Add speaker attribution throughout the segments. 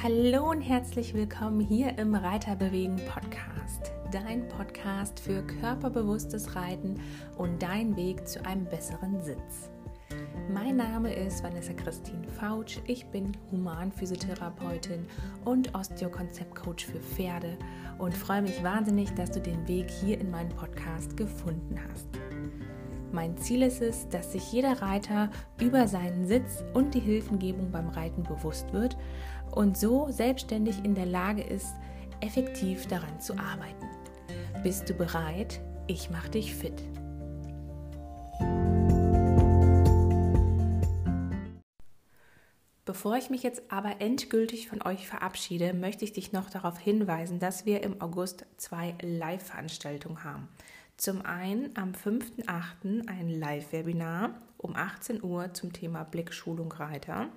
Speaker 1: Hallo und herzlich willkommen hier im Reiterbewegen Podcast, dein Podcast für körperbewusstes Reiten und dein Weg zu einem besseren Sitz. Mein Name ist Vanessa Christine Fautsch, ich bin Humanphysiotherapeutin und Osteokonzeptcoach für Pferde und freue mich wahnsinnig, dass du den Weg hier in meinen Podcast gefunden hast. Mein Ziel ist es, dass sich jeder Reiter über seinen Sitz und die Hilfengebung beim Reiten bewusst wird und so selbstständig in der Lage ist, effektiv daran zu arbeiten. Bist du bereit? Ich mache dich fit. Bevor ich mich jetzt aber endgültig von euch verabschiede, möchte ich dich noch darauf hinweisen, dass wir im August zwei Live-Veranstaltungen haben. Zum einen am 5.8. ein Live-Webinar um 18 Uhr zum Thema Blickschulung Reiter.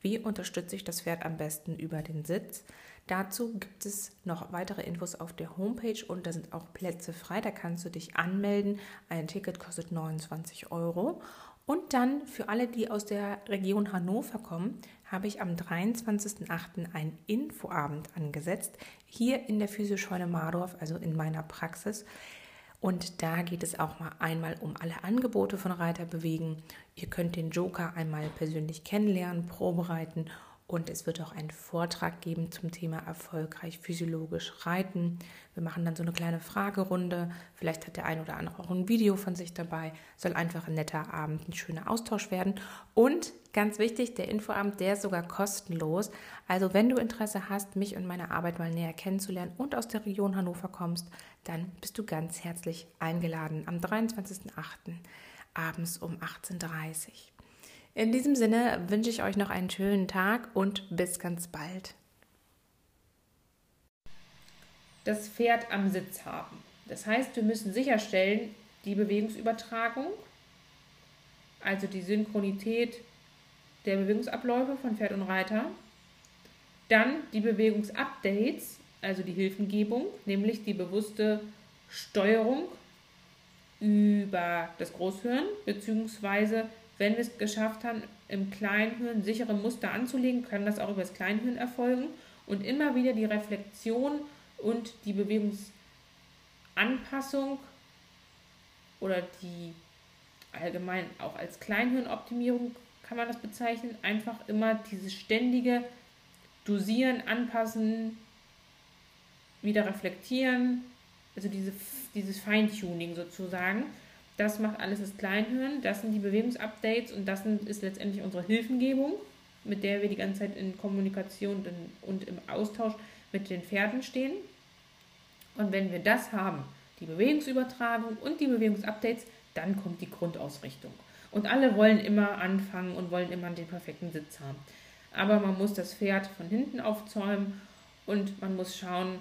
Speaker 1: Wie unterstütze ich das Pferd am besten über den Sitz? Dazu gibt es noch weitere Infos auf der Homepage und da sind auch Plätze frei. Da kannst du dich anmelden. Ein Ticket kostet 29 Euro. Und dann für alle, die aus der Region Hannover kommen, habe ich am 23.08. einen Infoabend angesetzt, hier in der Physioscheune Mardorf, also in meiner Praxis. Und da geht es auch mal einmal um alle Angebote von Reiter bewegen. Ihr könnt den Joker einmal persönlich kennenlernen, probereiten und es wird auch einen Vortrag geben zum Thema erfolgreich physiologisch reiten. Wir machen dann so eine kleine Fragerunde. Vielleicht hat der ein oder andere auch ein Video von sich dabei. Soll einfach ein netter Abend, ein schöner Austausch werden. Und ganz wichtig, der Infoabend, der ist sogar kostenlos. Also wenn du Interesse hast, mich und meine Arbeit mal näher kennenzulernen und aus der Region Hannover kommst, dann bist du ganz herzlich eingeladen am 23.08. abends um 18.30 Uhr. In diesem Sinne wünsche ich euch noch einen schönen Tag und bis ganz bald.
Speaker 2: Das Pferd am Sitz haben. Das heißt, wir müssen sicherstellen, die Bewegungsübertragung, also die Synchronität der Bewegungsabläufe von Pferd und Reiter, dann die Bewegungsupdates, also die Hilfengebung, nämlich die bewusste Steuerung über das Großhirn beziehungsweise wenn wir es geschafft haben, im Kleinhirn sichere Muster anzulegen, kann das auch über das Kleinhirn erfolgen. Und immer wieder die Reflexion und die Bewegungsanpassung oder die allgemein auch als Kleinhirnoptimierung kann man das bezeichnen, einfach immer dieses ständige Dosieren, Anpassen, wieder reflektieren, also diese, dieses Feintuning sozusagen. Das macht alles das Kleinhirn, das sind die Bewegungsupdates und das ist letztendlich unsere Hilfengebung, mit der wir die ganze Zeit in Kommunikation und im Austausch mit den Pferden stehen. Und wenn wir das haben, die Bewegungsübertragung und die Bewegungsupdates, dann kommt die Grundausrichtung. Und alle wollen immer anfangen und wollen immer den perfekten Sitz haben. Aber man muss das Pferd von hinten aufzäumen und man muss schauen,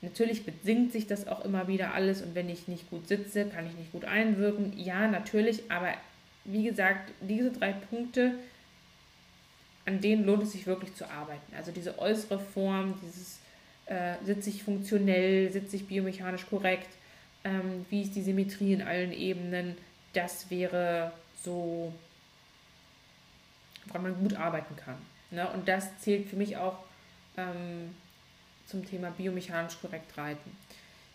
Speaker 2: Natürlich besingt sich das auch immer wieder alles und wenn ich nicht gut sitze, kann ich nicht gut einwirken. Ja, natürlich, aber wie gesagt, diese drei Punkte, an denen lohnt es sich wirklich zu arbeiten. Also diese äußere Form, dieses äh, sitze ich funktionell, sitze ich biomechanisch korrekt, ähm, wie ist die Symmetrie in allen Ebenen, das wäre so, woran man gut arbeiten kann. Ne? Und das zählt für mich auch ähm, zum Thema biomechanisch korrekt reiten.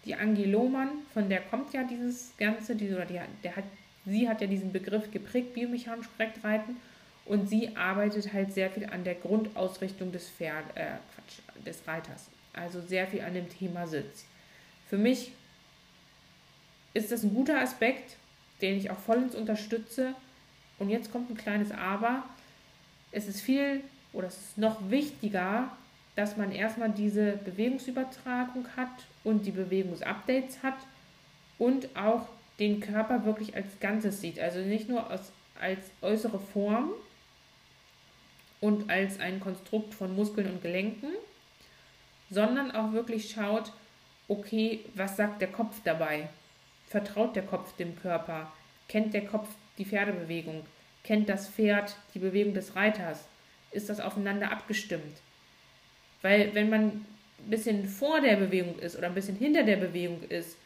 Speaker 2: Die Angie Lohmann, von der kommt ja dieses Ganze, die, oder die, der hat, sie hat ja diesen Begriff geprägt, biomechanisch korrekt reiten. Und sie arbeitet halt sehr viel an der Grundausrichtung des, Pferd, äh, Quatsch, des Reiters. Also sehr viel an dem Thema Sitz. Für mich ist das ein guter Aspekt, den ich auch vollends unterstütze. Und jetzt kommt ein kleines Aber. Es ist viel oder es ist noch wichtiger, dass man erstmal diese Bewegungsübertragung hat und die Bewegungsupdates hat und auch den Körper wirklich als Ganzes sieht. Also nicht nur als, als äußere Form und als ein Konstrukt von Muskeln und Gelenken, sondern auch wirklich schaut, okay, was sagt der Kopf dabei? Vertraut der Kopf dem Körper? Kennt der Kopf die Pferdebewegung? Kennt das Pferd die Bewegung des Reiters? Ist das aufeinander abgestimmt? Weil wenn man ein bisschen vor der Bewegung ist oder ein bisschen hinter der Bewegung ist,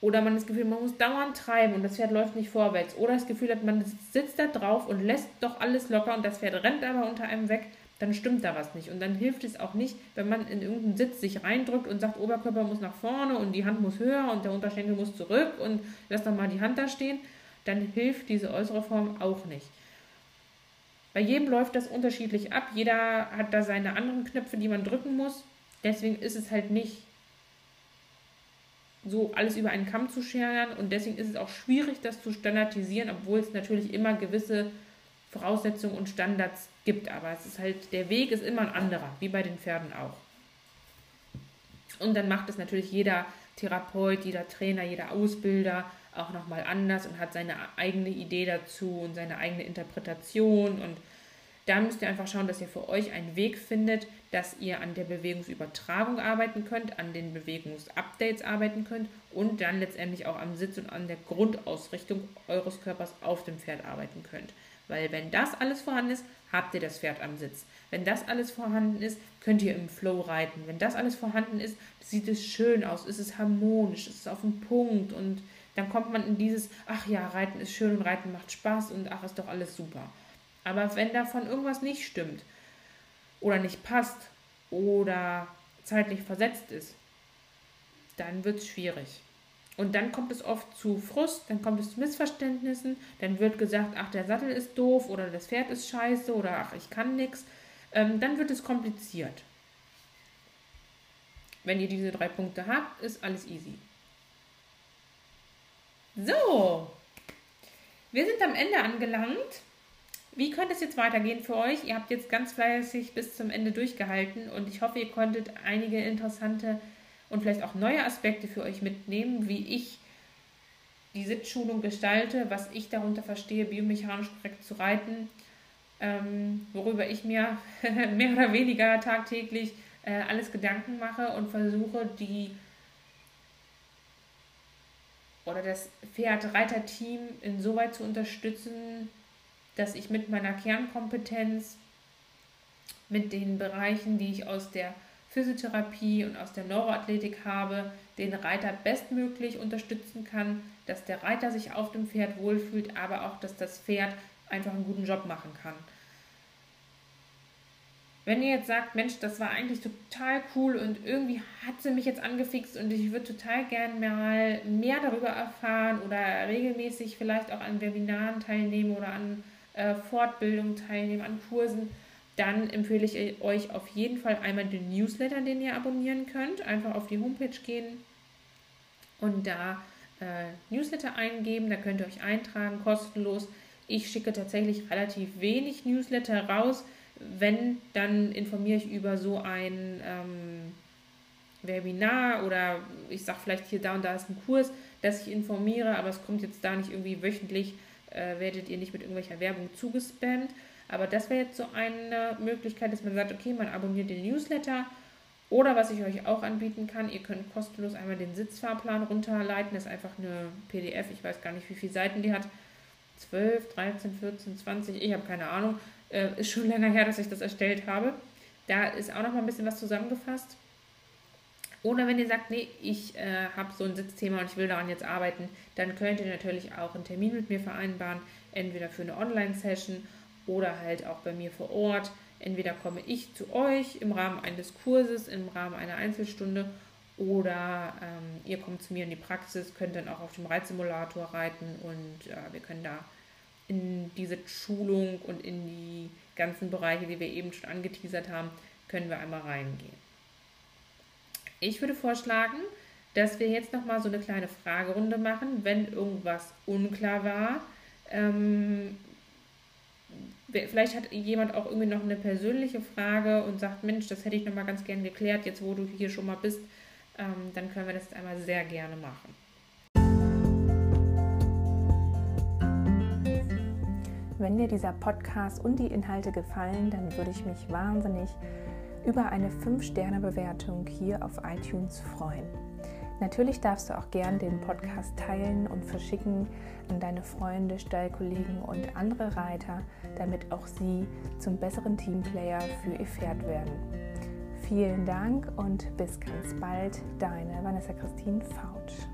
Speaker 2: oder man das Gefühl, man muss dauernd treiben und das Pferd läuft nicht vorwärts, oder das Gefühl hat, man sitzt da drauf und lässt doch alles locker und das Pferd rennt aber unter einem weg, dann stimmt da was nicht. Und dann hilft es auch nicht, wenn man in irgendeinen Sitz sich reindrückt und sagt, Oberkörper muss nach vorne und die Hand muss höher und der Unterschenkel muss zurück und lass doch mal die Hand da stehen, dann hilft diese äußere Form auch nicht. Bei jedem läuft das unterschiedlich ab. Jeder hat da seine anderen Knöpfe, die man drücken muss. Deswegen ist es halt nicht so alles über einen Kamm zu scheren und deswegen ist es auch schwierig, das zu standardisieren, obwohl es natürlich immer gewisse Voraussetzungen und Standards gibt. Aber es ist halt, der Weg ist immer ein anderer, wie bei den Pferden auch. Und dann macht es natürlich jeder Therapeut, jeder Trainer, jeder Ausbilder auch nochmal anders und hat seine eigene Idee dazu und seine eigene Interpretation. Und da müsst ihr einfach schauen, dass ihr für euch einen Weg findet, dass ihr an der Bewegungsübertragung arbeiten könnt, an den Bewegungsupdates arbeiten könnt und dann letztendlich auch am Sitz und an der Grundausrichtung eures Körpers auf dem Pferd arbeiten könnt. Weil wenn das alles vorhanden ist, habt ihr das Pferd am Sitz. Wenn das alles vorhanden ist, könnt ihr im Flow reiten. Wenn das alles vorhanden ist, sieht es schön aus, ist es harmonisch, ist es auf dem Punkt und dann kommt man in dieses, ach ja, Reiten ist schön und Reiten macht Spaß und ach, ist doch alles super. Aber wenn davon irgendwas nicht stimmt oder nicht passt oder zeitlich versetzt ist, dann wird es schwierig. Und dann kommt es oft zu Frust, dann kommt es zu Missverständnissen, dann wird gesagt, ach, der Sattel ist doof oder das Pferd ist scheiße oder ach, ich kann nichts. Ähm, dann wird es kompliziert. Wenn ihr diese drei Punkte habt, ist alles easy. So, wir sind am Ende angelangt. Wie könnte es jetzt weitergehen für euch? Ihr habt jetzt ganz fleißig bis zum Ende durchgehalten und ich hoffe, ihr konntet einige interessante und vielleicht auch neue Aspekte für euch mitnehmen, wie ich die Sitzschulung gestalte, was ich darunter verstehe, biomechanisch korrekt zu reiten, ähm, worüber ich mir mehr oder weniger tagtäglich äh, alles Gedanken mache und versuche, die oder das Pferd-Reiter-Team insoweit zu unterstützen, dass ich mit meiner Kernkompetenz, mit den Bereichen, die ich aus der Physiotherapie und aus der Neuroathletik habe, den Reiter bestmöglich unterstützen kann, dass der Reiter sich auf dem Pferd wohlfühlt, aber auch, dass das Pferd einfach einen guten Job machen kann. Wenn ihr jetzt sagt, Mensch, das war eigentlich total cool und irgendwie hat sie mich jetzt angefixt und ich würde total gern mal mehr darüber erfahren oder regelmäßig vielleicht auch an Webinaren teilnehmen oder an äh, Fortbildungen teilnehmen, an Kursen, dann empfehle ich euch auf jeden Fall einmal den Newsletter, den ihr abonnieren könnt. Einfach auf die Homepage gehen und da äh, Newsletter eingeben. Da könnt ihr euch eintragen, kostenlos. Ich schicke tatsächlich relativ wenig Newsletter raus wenn, dann informiere ich über so ein ähm, Webinar oder ich sage vielleicht hier da und da ist ein Kurs, dass ich informiere, aber es kommt jetzt da nicht irgendwie wöchentlich, äh, werdet ihr nicht mit irgendwelcher Werbung zugespammt. Aber das wäre jetzt so eine Möglichkeit, dass man sagt, okay, man abonniert den Newsletter. Oder was ich euch auch anbieten kann, ihr könnt kostenlos einmal den Sitzfahrplan runterleiten. Das ist einfach eine PDF, ich weiß gar nicht, wie viele Seiten die hat. 12, 13, 14, 20, ich habe keine Ahnung. Äh, ist schon länger her, dass ich das erstellt habe. Da ist auch noch mal ein bisschen was zusammengefasst. Oder wenn ihr sagt, nee, ich äh, habe so ein Sitzthema und ich will daran jetzt arbeiten, dann könnt ihr natürlich auch einen Termin mit mir vereinbaren, entweder für eine Online-Session oder halt auch bei mir vor Ort. Entweder komme ich zu euch im Rahmen eines Kurses, im Rahmen einer Einzelstunde oder ähm, ihr kommt zu mir in die Praxis, könnt dann auch auf dem Reitsimulator reiten und äh, wir können da in diese Schulung und in die ganzen Bereiche, die wir eben schon angeteasert haben, können wir einmal reingehen. Ich würde vorschlagen, dass wir jetzt nochmal so eine kleine Fragerunde machen, wenn irgendwas unklar war. Ähm, vielleicht hat jemand auch irgendwie noch eine persönliche Frage und sagt, Mensch, das hätte ich nochmal ganz gern geklärt, jetzt wo du hier schon mal bist, ähm, dann können wir das einmal sehr gerne machen.
Speaker 1: Wenn dir dieser Podcast und die Inhalte gefallen, dann würde ich mich wahnsinnig über eine 5-Sterne-Bewertung hier auf iTunes freuen. Natürlich darfst du auch gern den Podcast teilen und verschicken an deine Freunde, Stallkollegen und andere Reiter, damit auch sie zum besseren Teamplayer für ihr Pferd werden. Vielen Dank und bis ganz bald, deine Vanessa Christine Fautsch.